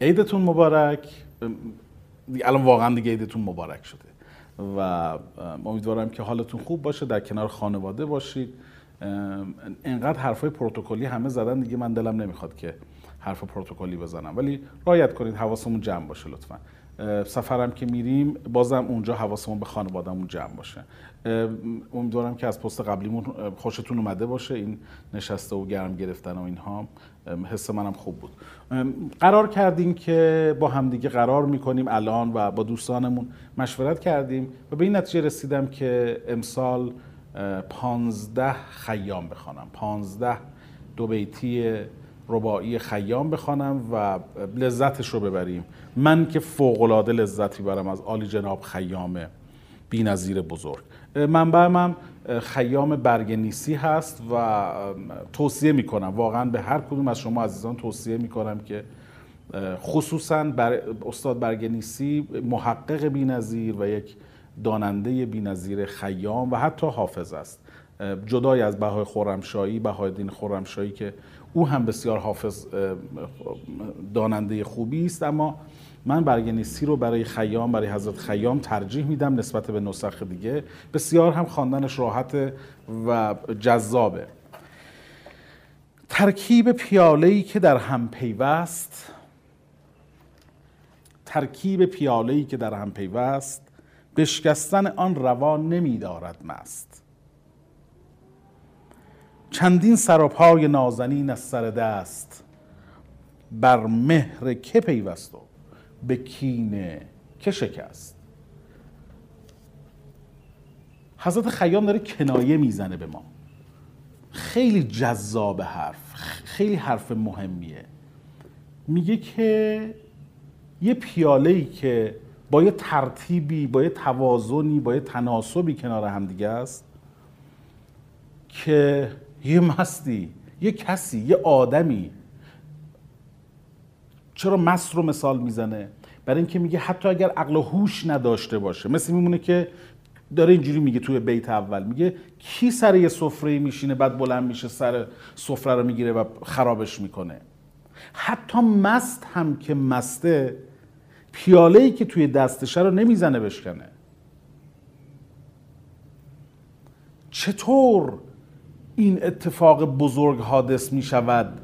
عیدتون مبارک. الان واقعا دیگه عیدتون مبارک شده. و امیدوارم که حالتون خوب باشه در کنار خانواده باشید. انقدر حرفای پروتکلی همه زدن دیگه من دلم نمی‌خواد که حرف پروتکلی بزنم. ولی رایت کنید حواسمون جمع باشه لطفا. سفرم که میریم بازم اونجا حواسمون به خانوادهمون جمع باشه. امیدوارم که از پست قبلیمون خوشتون اومده باشه این نشسته و گرم گرفتن و اینها. حس منم خوب بود. قرار کردیم که با همدیگه قرار می‌کنیم الان و با دوستانمون مشورت کردیم و به این نتیجه رسیدم که امسال پانزده خیام بخوانم. پانزده دو بیتی رباعی خیام بخوانم و لذتش رو ببریم. من که فوقلاده لذتی برم از عالی جناب خیام بی نظیر بزرگ. منبعم هم خیام برگنیسی هست و توصیه می‌کنم واقعا به هر کدوم از شما عزیزان توصیه می‌کنم که خصوصا بر استاد برگنیسی محقق بینظیر و یک داننده بینظیر خیام و حتی حافظ است. جدای از بهای خورمشایی بهای دین خورمشایی که او هم بسیار حافظ داننده خوبی است. اما من برگنیسی رو برای خیام برای حضرت خیام ترجیح میدم نسبت به نسخ دیگه. بسیار هم خواندنش راحت و جذابه. ترکیب پیاله که در هم پیوست ترکیب پیاله که در هم پیوست بشکستن آن روا نمیدارد مست. چندین سراپای نازنین از سر دست. بر مهر که پیوست و به کینه که شکست. حضرت خیام داره کنایه می‌زنه به ما. خیلی جذاب حرف خیلی حرف مهمیه. میگه که یه پیاله که با یه ترتیبی با یه توازنی با یه تناسبی کنار همدیگه است که یه مستی یه کسی یه آدمی. چرا مست رو مثال می‌زنه؟ برای اینکه میگه حتی اگر عقل و هوش نداشته باشه. مثل میمونه که داره اینجوری میگه توی بیت اول. میگه کی سر یه سفره میشینه بعد بلند میشه سر سفره رو می‌گیره و خرابش می‌کنه. حتی مست هم که مسته پیاله ای که توی دستشه رو نمی‌زنه بشکنه. چطور این اتفاق بزرگ حادث می شود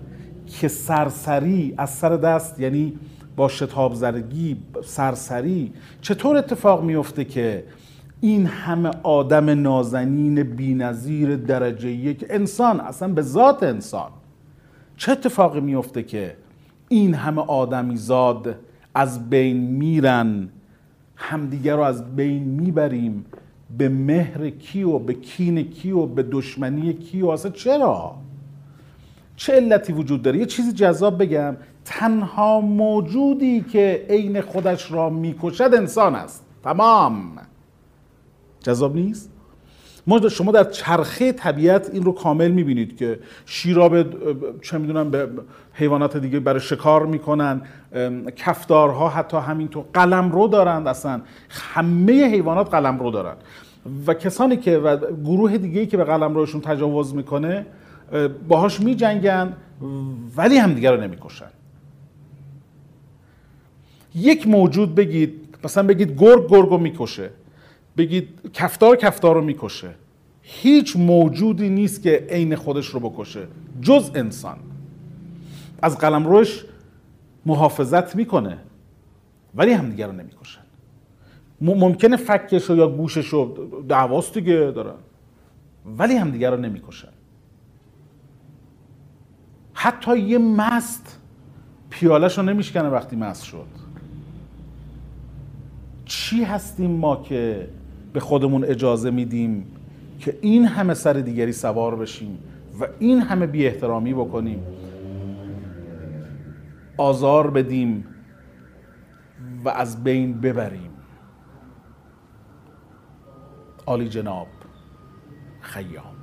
که سرسری از سر دست یعنی با شتاب زرگی سرسری چطور اتفاق میفته که این همه آدم نازنین بینظیر درجه یک انسان اصلا به ذات انسان چه اتفاقی میفته که این همه آدمی زاد از بین میرن همدیگر رو از بین می‌بریم به مهر کی و به کین کی و به دشمنی کی و اصلا چرا؟ چه علتی وجود داره؟ یه چیزی جذاب بگم تنها موجودی که عین خودش را می‌کشد انسان است. تمام. جذاب نیست؟ شما در چرخه طبیعت این رو کامل می‌بینید که شیرا به چه می‌دونم به حیوانات دیگه برای شکار می‌کنن. کفدارها حتی همینطور قلم رو دارند اصلا. همه حیوانات قلم رو دارن. و کسانی که و گروه دیگه که به قلم روشون تجاوز می‌کنه باهاش میجنگن ولی همدیگه رو نمی‌کشن. یک موجود بگید مثلا بگید گرگ گرگو می‌کشه. بگید کفتار کفتار رو می‌کشه. هیچ موجودی نیست که عین خودش رو بکشه. جز انسان. از قلم روش محافظت می‌کنه ولی همدیگه رو نمی‌کشن ممکنه فکش یا گوشش رو دعواست دیگه دارن ولی همدیگه رو نمی‌کشن حتی یه مست پیالش رو نمیشکنه وقتی مست شد. چی هستیم ما که به خودمون اجازه میدیم که این همه سر دیگری سوار بشیم و این همه بی احترامی بکنیم. آزار بدیم و از بین ببریم. عالی جناب خیام.